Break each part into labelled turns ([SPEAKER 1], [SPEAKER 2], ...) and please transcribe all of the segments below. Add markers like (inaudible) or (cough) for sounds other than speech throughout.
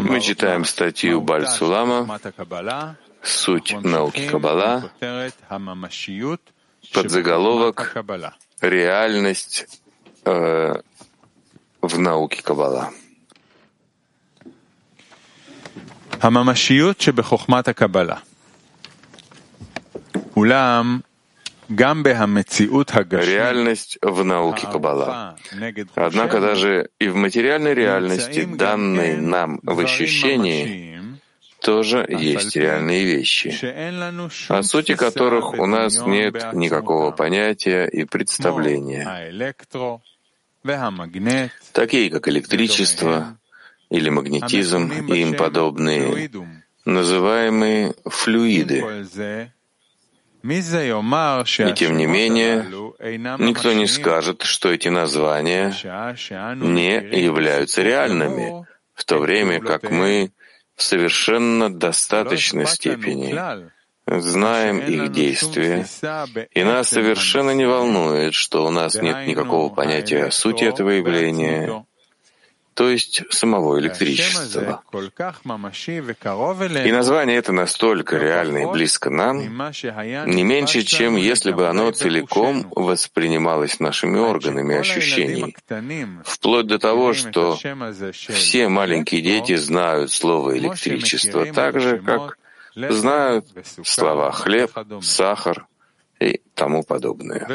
[SPEAKER 1] Мы читаем статью Баль Сулама «Суть науки Каббала», подзаголовок «Реальность э, в науке Каббала».
[SPEAKER 2] הממשיות הקבלה. אולם
[SPEAKER 1] Реальность в науке Каббала. Однако даже и в материальной реальности, данной нам в ощущении, тоже есть реальные вещи, о сути которых у нас нет никакого понятия и представления, такие как электричество или магнетизм и им подобные, называемые флюиды. И тем не менее, никто не скажет, что эти названия не являются реальными, в то время как мы в совершенно достаточной степени знаем их действия, и нас совершенно не волнует, что у нас нет никакого понятия о сути этого явления, то есть самого электричества. И название это настолько реально и близко нам, не меньше, чем если бы оно целиком воспринималось нашими органами ощущений, вплоть до того, что все маленькие дети знают слово «электричество» так же, как знают слова «хлеб», «сахар» и тому подобное.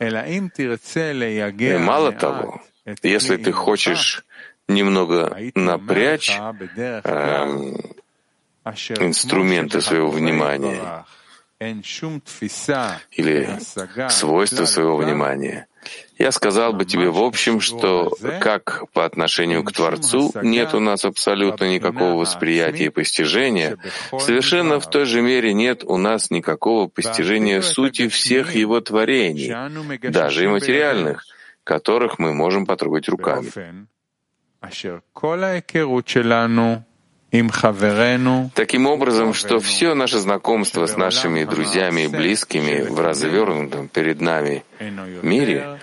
[SPEAKER 1] И мало того, если ты хочешь немного напрячь э, инструменты своего внимания. или свойства своего внимания, я сказал бы тебе в общем, что как по отношению к Творцу нет у нас абсолютно никакого восприятия и постижения, совершенно в той же мере нет у нас никакого постижения сути всех его творений, даже и материальных, которых мы можем потрогать руками. Таким образом, что все наше знакомство с нашими друзьями и близкими в развернутом перед нами мире,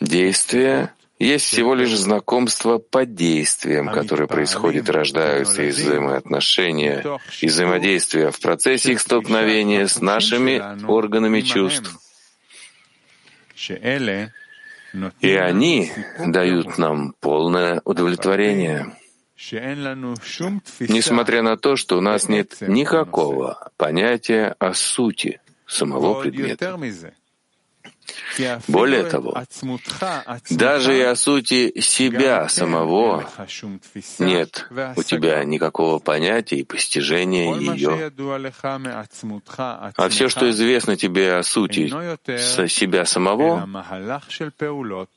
[SPEAKER 1] действия есть всего лишь знакомство по действиям, которые происходят рождаются из взаимоотношения и взаимодействия в процессе их столкновения с нашими органами чувств. И они дают нам полное удовлетворение. Несмотря на то, что у нас нет никакого понятия о сути самого предмета. Более того, даже и о сути себя самого. нет у тебя никакого понятия и постижения ее. А все, что известно тебе о сути себя самого,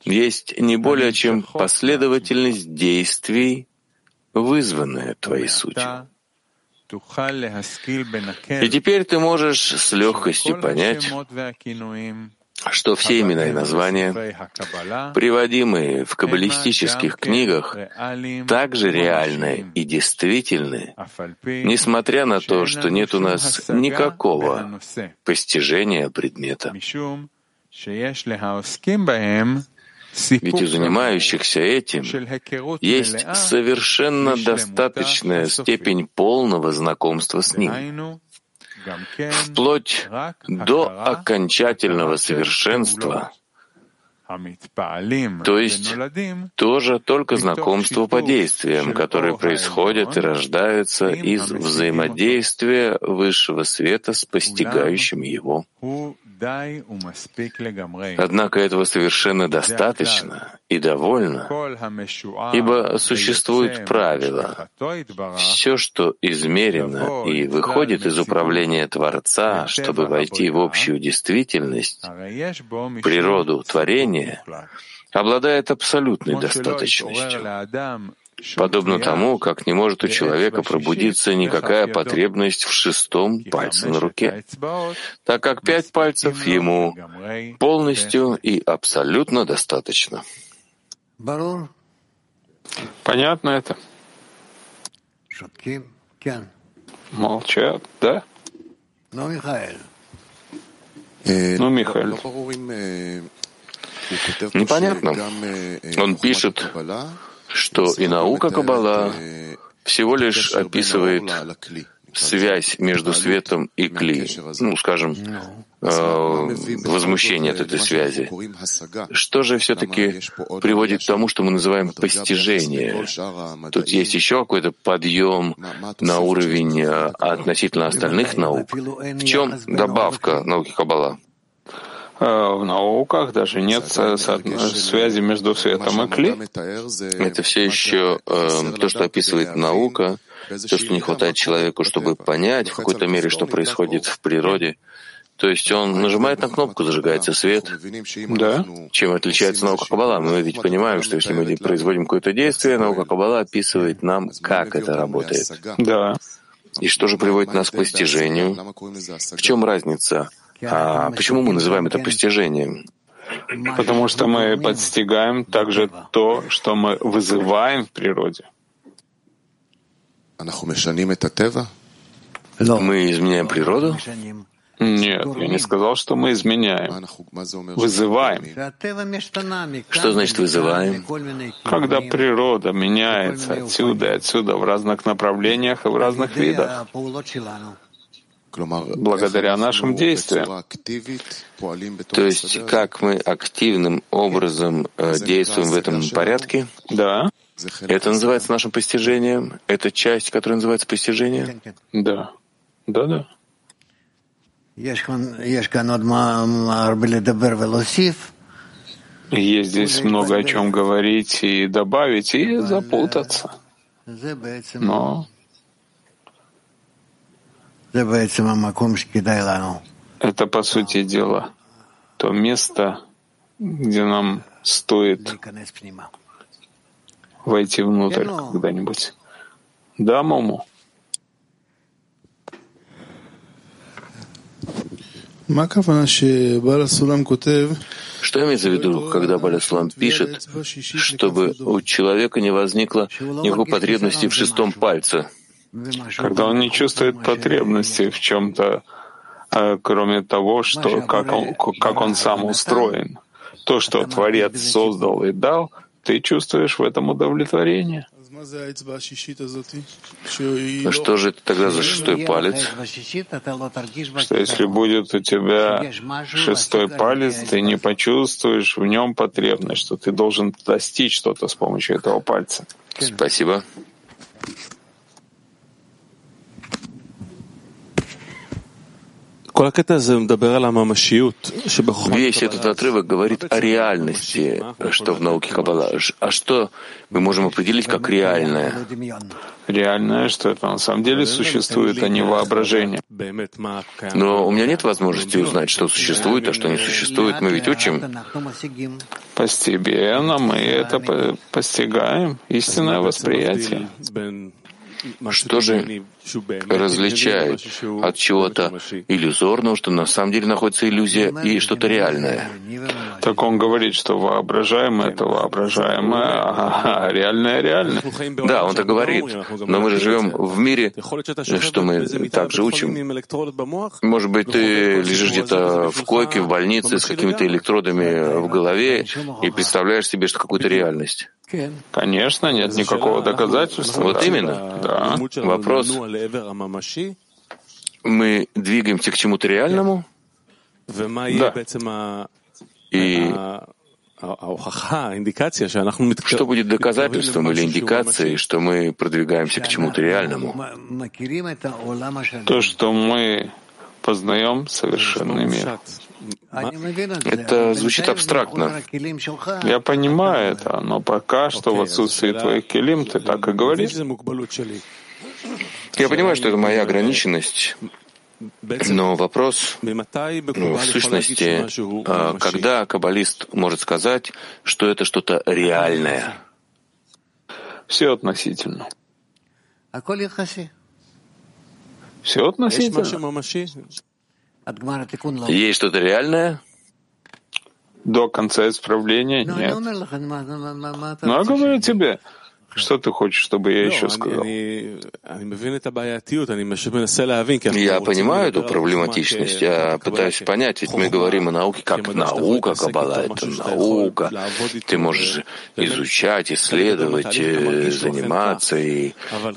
[SPEAKER 1] есть не более чем последовательность действий, вызванная твоей сутью. И теперь ты можешь с легкостью понять, что все имена и названия, приводимые в каббалистических книгах, также реальны и действительны, несмотря на то, что нет у нас никакого постижения предмета. Ведь у занимающихся этим есть совершенно достаточная степень полного знакомства с ним вплоть до окончательного совершенства, то есть тоже только знакомство по действиям, которые происходят и рождаются из взаимодействия высшего света с постигающим его. Однако этого совершенно достаточно и довольно, ибо существует правило. Все, что измерено и выходит из управления Творца, чтобы войти в общую действительность, природу творения, обладает абсолютной достаточностью подобно тому, как не может у человека пробудиться никакая потребность в шестом пальце на руке, так как пять пальцев ему полностью и абсолютно достаточно.
[SPEAKER 3] Понятно это? Молчат, да? Ну, Михаил.
[SPEAKER 1] Непонятно. Он пишет, что и наука Каббала всего лишь описывает связь между светом и кли, ну, скажем, э, возмущение от этой связи. Что же все-таки приводит к тому, что мы называем постижение? Тут есть еще какой-то подъем на уровень э, относительно остальных наук. В чем добавка науки Каббала?
[SPEAKER 3] Э, в науках даже нет связи между светом и кли.
[SPEAKER 1] Это все еще э, то, что описывает наука, то, что не хватает человеку, чтобы понять в какой-то мере, что происходит в природе. То есть он нажимает на кнопку, зажигается свет.
[SPEAKER 3] Да.
[SPEAKER 1] Чем отличается наука Каббала? Мы ведь понимаем, что если мы производим какое-то действие, наука Каббала описывает нам, как это работает.
[SPEAKER 3] Да.
[SPEAKER 1] И что же приводит нас к постижению? В чем разница? А почему мы называем это постижением?
[SPEAKER 3] Потому что мы подстигаем также то, что мы вызываем в природе.
[SPEAKER 1] Мы изменяем природу?
[SPEAKER 3] Нет, я не сказал, что мы изменяем. Вызываем.
[SPEAKER 1] Что значит вызываем?
[SPEAKER 3] Когда природа меняется отсюда и отсюда в разных направлениях и в разных видах благодаря нашим действиям.
[SPEAKER 1] То есть, как мы активным образом э, действуем в этом порядке?
[SPEAKER 3] Да.
[SPEAKER 1] Это называется нашим постижением? Это часть, которая называется постижение?
[SPEAKER 3] Да. Да, да. Есть здесь много о чем говорить и добавить, и запутаться. Но это, по сути дела, то место, где нам стоит войти внутрь когда-нибудь. Да, Мому?
[SPEAKER 1] Что имеется в виду, когда Балясулам пишет, чтобы у человека не возникло никакой потребности в шестом пальце?
[SPEAKER 3] Когда он не чувствует потребности в чем-то, э, кроме того, что как он, как он сам устроен. То, что Творец создал и дал, ты чувствуешь в этом удовлетворение.
[SPEAKER 1] А что же это тогда за шестой палец?
[SPEAKER 3] Что если будет у тебя шестой палец, ты не почувствуешь в нем потребность, что ты должен достичь что-то с помощью этого пальца.
[SPEAKER 1] Спасибо. Весь этот отрывок говорит о реальности, что в науке Каббала. А что мы можем определить как реальное?
[SPEAKER 3] Реальное, что это на самом деле существует, а не воображение.
[SPEAKER 1] Но у меня нет возможности узнать, что существует, а что не существует. Мы ведь учим.
[SPEAKER 3] Постепенно мы это постигаем, истинное восприятие.
[SPEAKER 1] Что же различает от чего-то иллюзорного, что на самом деле находится иллюзия, и что-то реальное?
[SPEAKER 3] Так он говорит, что воображаемое — это воображаемое, а реальное — реальное.
[SPEAKER 1] Да, он так говорит. Но мы же живем в мире, что мы также учим. Может быть, ты лежишь где-то в койке, в больнице с какими-то электродами в голове и представляешь себе, что какую-то реальность.
[SPEAKER 3] Конечно, нет никакого доказательства.
[SPEAKER 1] Вот именно.
[SPEAKER 3] Да.
[SPEAKER 1] Вопрос. Мы двигаемся к чему-то реальному?
[SPEAKER 3] Да.
[SPEAKER 1] И что будет доказательством или индикацией, что мы продвигаемся к чему-то реальному?
[SPEAKER 3] То, что мы познаем совершенный мир.
[SPEAKER 1] Это звучит абстрактно.
[SPEAKER 3] Я понимаю это, но пока что в отсутствии твоих килим ты так и говоришь.
[SPEAKER 1] Я понимаю, что это моя ограниченность, но вопрос ну, в сущности, а, когда каббалист может сказать, что это что-то реальное?
[SPEAKER 3] Все относительно. Все относительно.
[SPEAKER 1] Есть что-то реальное?
[SPEAKER 3] До конца исправления нет. Но я говорю тебе, Что ты хочешь, чтобы я еще сказал?
[SPEAKER 1] Я понимаю эту проблематичность, я пытаюсь понять, ведь мы говорим о науке как наука, Каббала — это наука. Ты можешь изучать, исследовать, э, заниматься, и,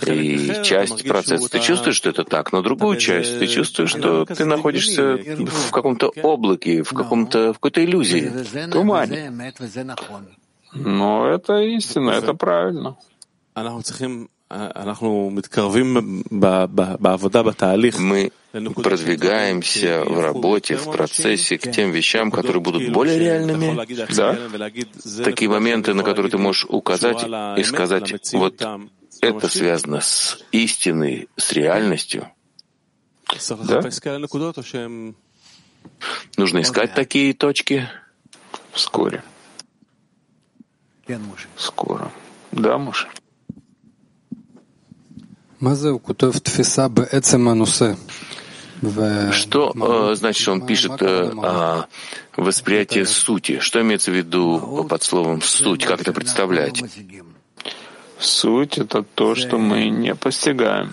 [SPEAKER 1] и часть процесса ты чувствуешь, что это так, но другую часть ты чувствуешь, что ты находишься в каком-то облаке, в каком-то в какой-то иллюзии, тумане.
[SPEAKER 3] Но это истина, это правильно.
[SPEAKER 1] Мы продвигаемся в работе, в процессе к тем вещам, которые будут более реальными.
[SPEAKER 3] Да.
[SPEAKER 1] Такие моменты, на которые ты можешь указать и сказать, вот это связано с истиной, с реальностью.
[SPEAKER 3] Да?
[SPEAKER 1] Нужно искать такие точки.
[SPEAKER 3] Вскоре. Скоро. Да, Муша?
[SPEAKER 1] Что э, значит, что он пишет э, о восприятии сути? Что имеется в виду под словом «суть»? Как это представлять?
[SPEAKER 3] Суть — это то, что мы не постигаем.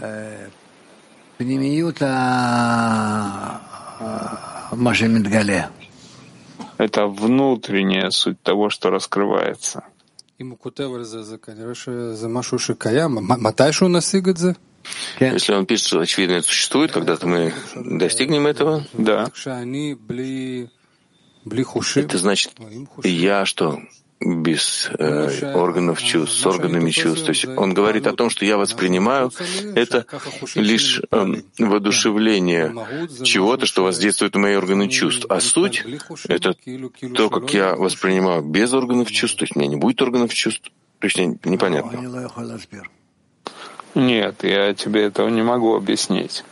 [SPEAKER 3] Это внутренняя суть того, что раскрывается.
[SPEAKER 1] Если он пишет, что очевидно это существует, когда-то мы достигнем этого.
[SPEAKER 3] Да.
[SPEAKER 1] Это значит, я что, без э, органов чувств, с органами чувств. То есть он говорит о том, что я воспринимаю это лишь э, воодушевление чего-то, что воздействует на мои органы чувств. А суть — это то, как я воспринимаю без органов чувств. То есть у меня не будет органов чувств. То есть непонятно.
[SPEAKER 3] Нет, я тебе этого не могу объяснить.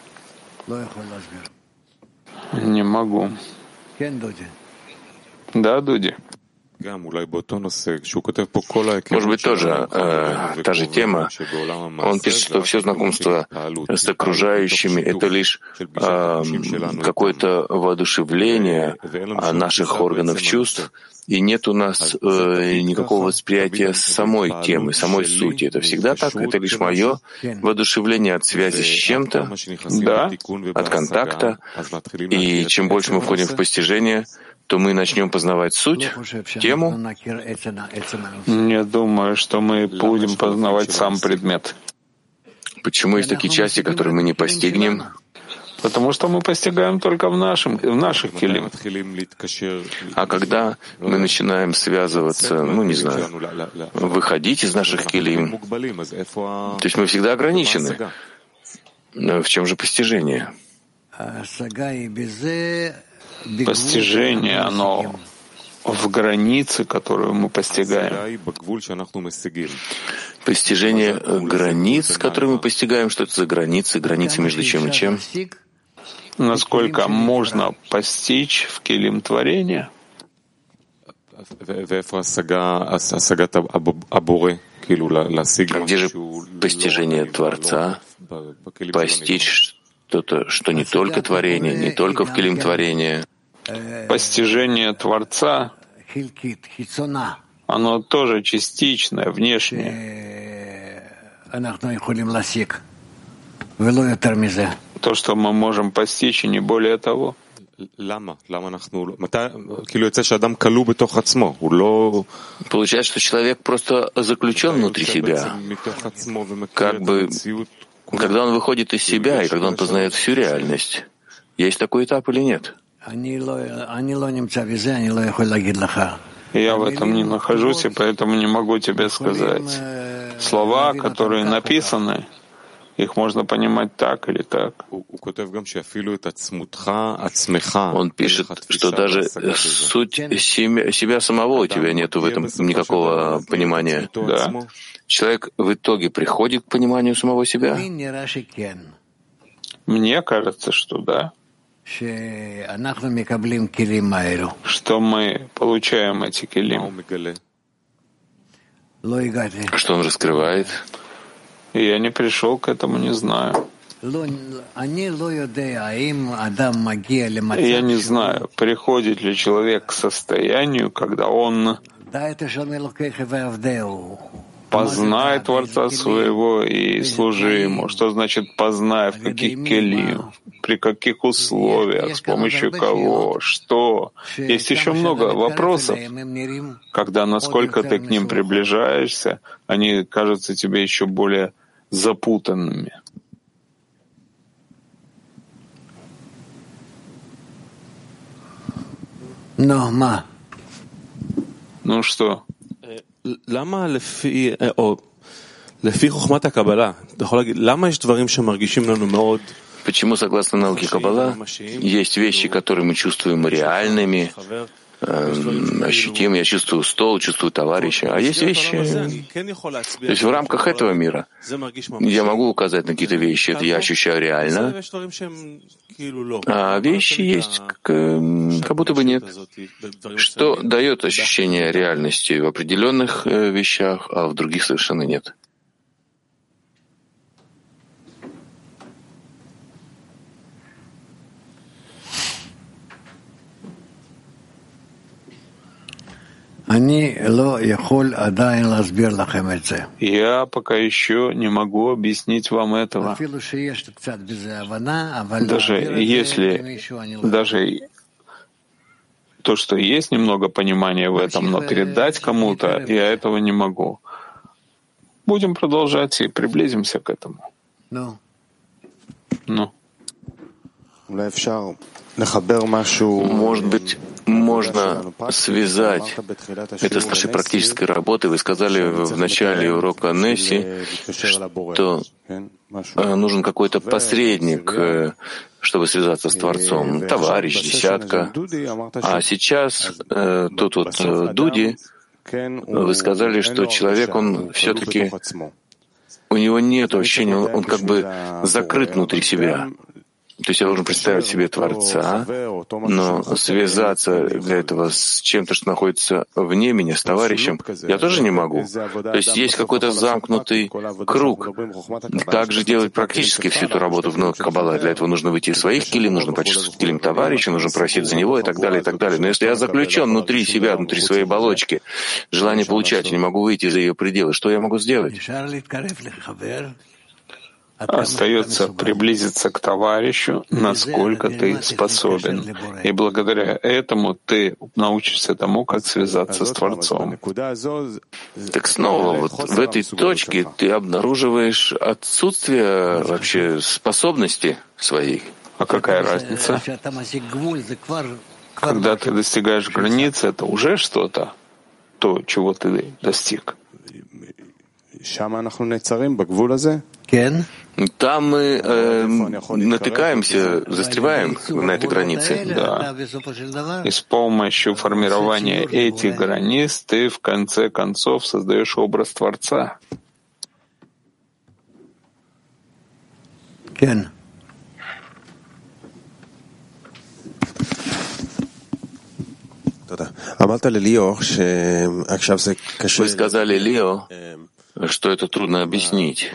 [SPEAKER 3] Не могу. Да, Дуди?
[SPEAKER 1] Может быть, тоже э, та же тема. Он пишет, что все знакомство с окружающими — это лишь э, какое-то воодушевление наших органов чувств, и нет у нас э, никакого восприятия самой темы, самой сути. Это всегда так, это лишь мое воодушевление от связи с чем-то,
[SPEAKER 3] да,
[SPEAKER 1] от контакта. И чем больше мы входим в постижение, то мы начнем познавать суть, тему.
[SPEAKER 3] Не думаю, что мы будем познавать сам предмет.
[SPEAKER 1] Почему есть такие части, которые мы не постигнем?
[SPEAKER 3] Потому что мы постигаем только в, нашем, в наших килим.
[SPEAKER 1] А когда мы начинаем связываться, ну, не знаю, выходить из наших килим, то есть мы всегда ограничены. В чем же постижение?
[SPEAKER 3] Постижение, оно в границе, которую мы постигаем.
[SPEAKER 1] Постижение границ, которые мы постигаем, что это за границы, границы между чем и чем?
[SPEAKER 3] Насколько можно постичь в килим творения?
[SPEAKER 1] Где же постижение Творца, постичь что-то, что не только творение, не только в Келим творения.
[SPEAKER 3] Постижение Творца, оно тоже частичное, внешнее. То, что мы можем постичь, и не более того.
[SPEAKER 1] Получается, что человек просто заключен внутри себя, как бы когда он выходит из себя и когда он познает всю реальность, есть такой этап или нет?
[SPEAKER 3] Я в этом не нахожусь, и поэтому не могу тебе сказать. Слова, которые написаны, их можно понимать так или так.
[SPEAKER 1] Он пишет, что даже суть себя самого у тебя нету в этом никакого понимания.
[SPEAKER 3] Да.
[SPEAKER 1] Человек в итоге приходит к пониманию самого себя?
[SPEAKER 3] Мне кажется, что да. Что мы получаем эти килим.
[SPEAKER 1] Что он раскрывает?
[SPEAKER 3] Я не пришел к этому, не знаю. Я не знаю, приходит ли человек к состоянию, когда он познай Творца своего и служи Ему. Что значит познай, в каких келим, при каких условиях, с помощью кого, что? Есть еще много вопросов, когда насколько ты к ним приближаешься, они кажутся тебе еще более запутанными.
[SPEAKER 4] Но, ма.
[SPEAKER 3] Ну что?
[SPEAKER 5] למה לפי, או לפי חוכמת הקבלה, אתה יכול להגיד, למה יש דברים שמרגישים לנו מאוד
[SPEAKER 1] Почему, согласно науке Каббала, есть вещи, которые мы чувствуем реальными, э, ощутимы. Я чувствую стол, чувствую товарища. А есть вещи... То есть в рамках этого мира я могу указать на какие-то вещи, это я ощущаю реально, а вещи есть как будто бы нет. Что дает ощущение реальности в определенных э, вещах, а в других совершенно нет.
[SPEAKER 3] Я пока еще не могу объяснить вам этого. Даже если, даже то, что есть немного понимания в этом, но передать кому-то я этого не могу. Будем продолжать и приблизимся к этому. Ну.
[SPEAKER 1] Может быть, можно связать это с нашей практической работой. Вы сказали в начале урока Несси, что э, нужен какой-то посредник, э, чтобы связаться с Творцом, товарищ, десятка. А сейчас э, тут вот Дуди, вы сказали, что человек, он все-таки у него нет ощущения, он, он как бы закрыт внутри себя. То есть я должен представить себе Творца, но связаться для этого с чем-то, что находится вне меня, с товарищем, я тоже не могу. То есть есть какой-то замкнутый круг. Как же делать практически всю эту работу в Каббала? Для этого нужно выйти из своих килим, нужно почувствовать килим товарища, нужно просить за него и так далее, и так далее. Но если я заключен внутри себя, внутри своей оболочки, желание получать, я не могу выйти за ее пределы, что я могу сделать?
[SPEAKER 3] Остается приблизиться к товарищу, насколько ты способен. И благодаря этому ты научишься тому, как связаться с Творцом.
[SPEAKER 1] Так снова, вот в этой точке ты обнаруживаешь отсутствие вообще способности своей.
[SPEAKER 3] А какая разница? Когда ты достигаешь границы, это уже что-то, то, чего ты достиг.
[SPEAKER 1] Там мы э, натыкаемся, застреваем на этой границе.
[SPEAKER 3] Да. И с помощью формирования этих границ ты в конце концов создаешь образ Творца.
[SPEAKER 1] Вы сказали Лио, что это трудно объяснить.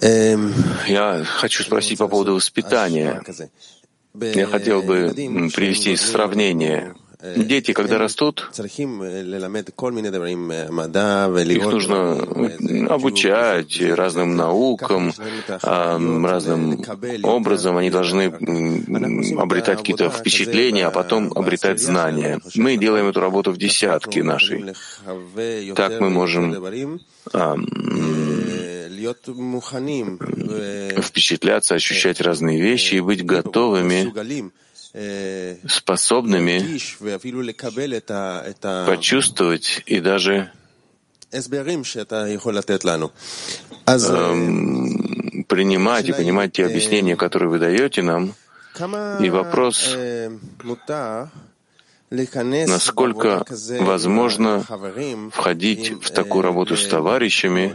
[SPEAKER 1] Я хочу спросить по поводу воспитания. Я хотел бы привести сравнение Дети, когда растут, их нужно обучать разным наукам, разным образом. Они должны обретать какие-то впечатления, а потом обретать знания. Мы делаем эту работу в десятке нашей. Так мы можем впечатляться, ощущать разные вещи и быть готовыми способными почувствовать и даже эм, принимать и понимать те объяснения, которые вы даете нам. И вопрос, насколько возможно входить в такую работу с товарищами,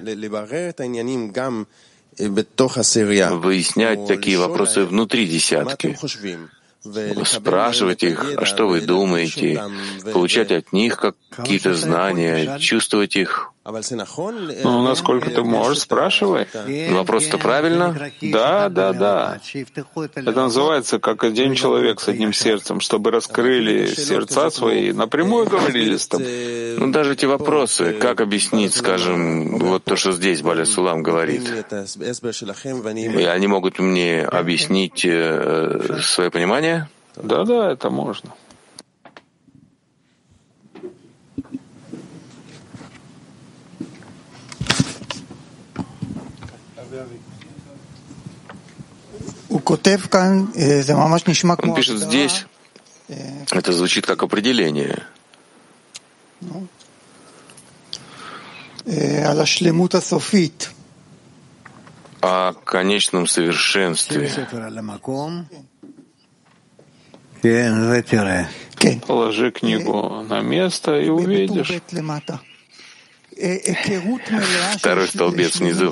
[SPEAKER 1] выяснять такие вопросы внутри десятки, спрашивать их, а что вы думаете, получать от них какие-то знания, чувствовать их.
[SPEAKER 3] Ну, насколько ты можешь, спрашивай.
[SPEAKER 1] Вопрос-то правильно?
[SPEAKER 3] Да, да, да. Это называется, как один человек с одним сердцем, чтобы раскрыли сердца свои, напрямую говорили с тобой.
[SPEAKER 1] Ну, даже эти вопросы, как объяснить, скажем, вот то, что здесь Баля Сулам говорит. И они могут мне объяснить э, свое понимание?
[SPEAKER 3] Да, да, это можно.
[SPEAKER 1] Он пишет здесь, это звучит как определение. О конечном совершенстве.
[SPEAKER 3] Положи книгу на место и увидишь. (laughs)
[SPEAKER 1] Второй столбец внизу.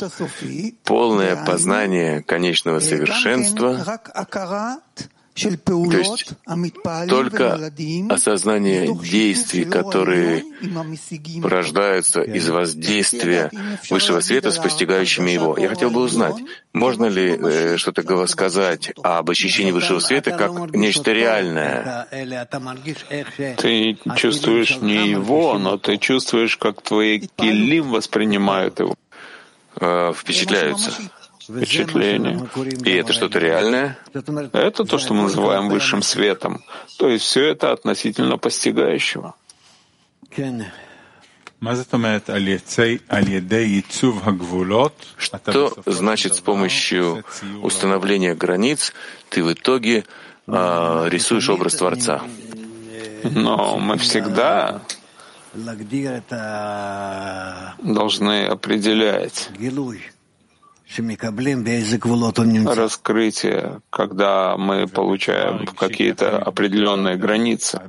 [SPEAKER 1] Полное познание конечного совершенства то есть только осознание действий, которые порождаются из воздействия высшего света с постигающими его. Я хотел бы узнать, можно ли э, что-то сказать об ощущении высшего света как нечто реальное?
[SPEAKER 3] Ты чувствуешь не его, но ты чувствуешь, как твои килим воспринимают его.
[SPEAKER 1] Э, впечатляются
[SPEAKER 3] впечатление.
[SPEAKER 1] И это что-то реальное?
[SPEAKER 3] Это то, что мы называем высшим светом. То есть все это относительно постигающего.
[SPEAKER 1] Что значит с помощью установления границ ты в итоге э, рисуешь образ Творца?
[SPEAKER 3] Но мы всегда должны определять раскрытие, когда мы получаем какие-то определенные границы.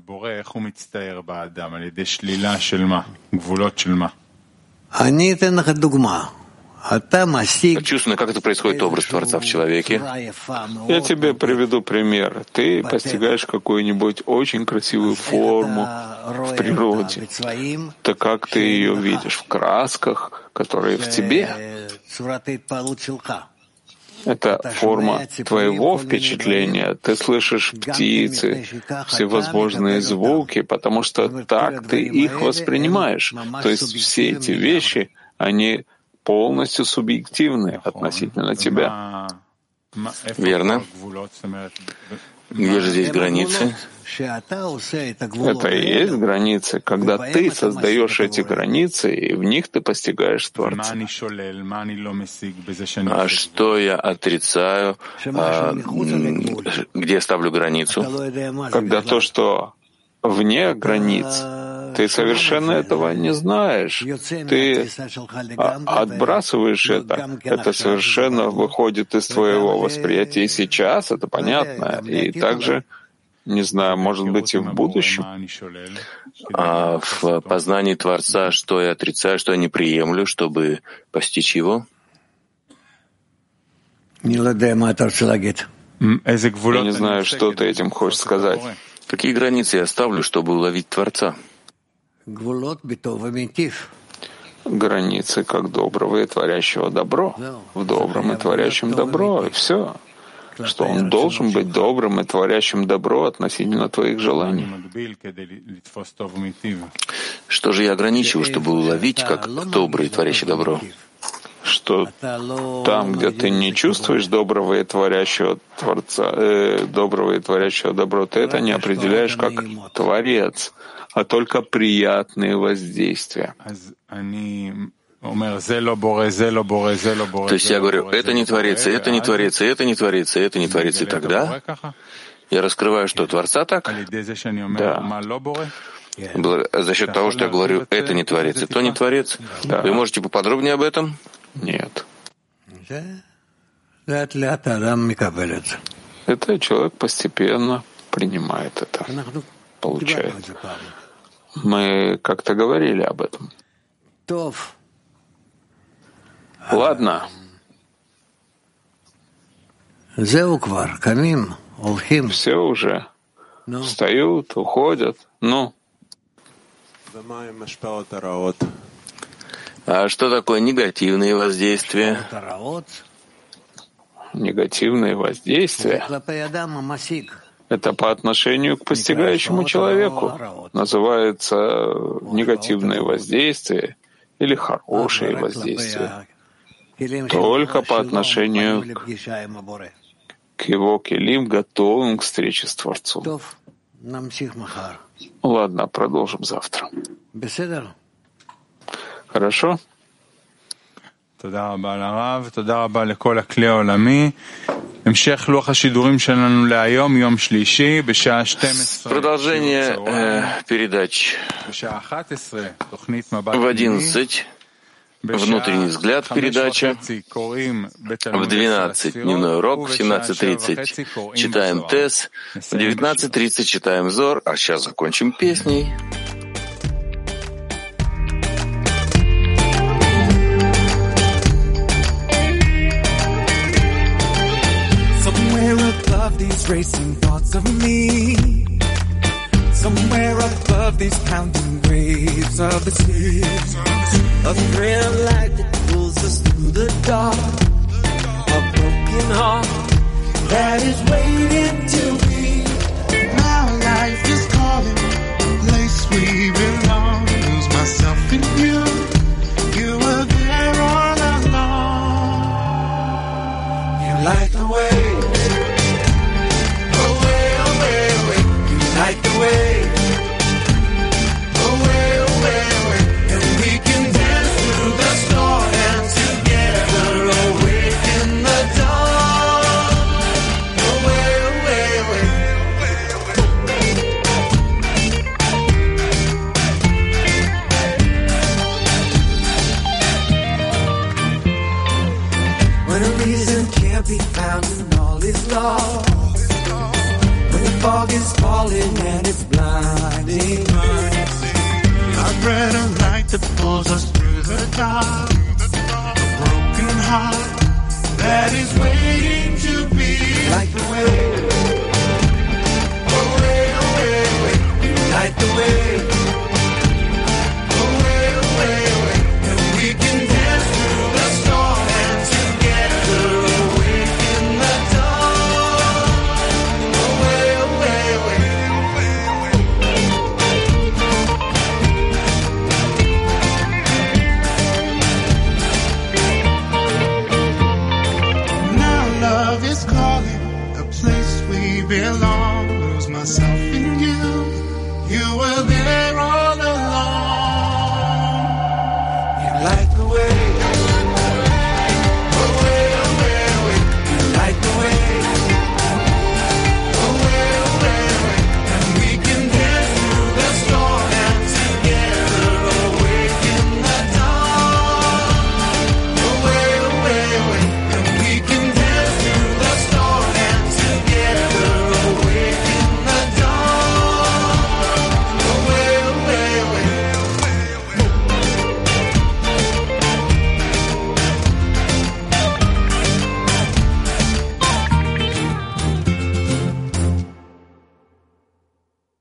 [SPEAKER 1] Чувствую, как это происходит образ Творца в человеке.
[SPEAKER 3] Я тебе приведу пример. Ты постигаешь какую-нибудь очень красивую форму в природе. Так как ты ее видишь в красках, которые в тебе? Это форма твоего впечатления. Ты слышишь птицы, всевозможные звуки, потому что так ты их воспринимаешь. То есть все эти вещи, они полностью субъективны относительно тебя.
[SPEAKER 1] Верно. Где же здесь границы?
[SPEAKER 3] Это и есть границы, когда ты создаешь эти границы, и в них ты постигаешь Творца.
[SPEAKER 1] А что я отрицаю, а, где я ставлю границу?
[SPEAKER 3] Когда то, что вне границ, ты совершенно этого не знаешь. Ты отбрасываешь это. Это совершенно выходит из твоего восприятия. И сейчас это понятно. И также не знаю, может быть, и в будущем.
[SPEAKER 1] А в познании Творца, что я отрицаю, что я не приемлю, чтобы постичь его?
[SPEAKER 3] Я не знаю, что ты этим хочешь сказать.
[SPEAKER 1] Какие границы я ставлю, чтобы уловить Творца?
[SPEAKER 3] Границы как доброго и творящего добро. В добром и творящем добро, и все что он должен быть добрым и творящим добро относительно твоих желаний.
[SPEAKER 1] Что же я ограничиваю, чтобы уловить как добрый и творящий добро?
[SPEAKER 3] Что там, где ты не чувствуешь доброго и творящего Творца, э, доброго и творящего добро, ты это не определяешь как Творец, а только приятные воздействия.
[SPEAKER 1] То есть я говорю, это не творится, это не творится, это не творится, это не творится. И тогда я раскрываю, что Творца так?
[SPEAKER 3] Да.
[SPEAKER 1] За счет того, что я говорю, это не творится, то не творится. Да. Вы можете поподробнее об этом?
[SPEAKER 3] Нет. Это человек постепенно принимает это, получает. Мы как-то говорили об этом. Ладно. Все уже встают, уходят. Ну.
[SPEAKER 1] А что такое негативные воздействия?
[SPEAKER 3] Негативные воздействия — это по отношению к постигающему человеку. Называется негативные воздействия или хорошие воздействия. Только по отношению к, к его келим, готовым к встрече с Творцом. Ладно, продолжим завтра. Хорошо?
[SPEAKER 2] תודה רבה לרב, תודה רבה לכל הכלי העולמי.
[SPEAKER 1] Продолжение э, передач. в 11. Внутренний взгляд передача. В 12 дневной урок, в 17.30 читаем ТЭС, в 19.30 читаем ЗОР, а сейчас закончим песней.
[SPEAKER 4] Racing thoughts of me. Somewhere above these pounding waves of the sea. A thrill light that pulls us through the dark. A broken heart that is waiting to be.
[SPEAKER 6] My life is calling, place we belong. Lose myself in. You
[SPEAKER 4] belong, lose myself.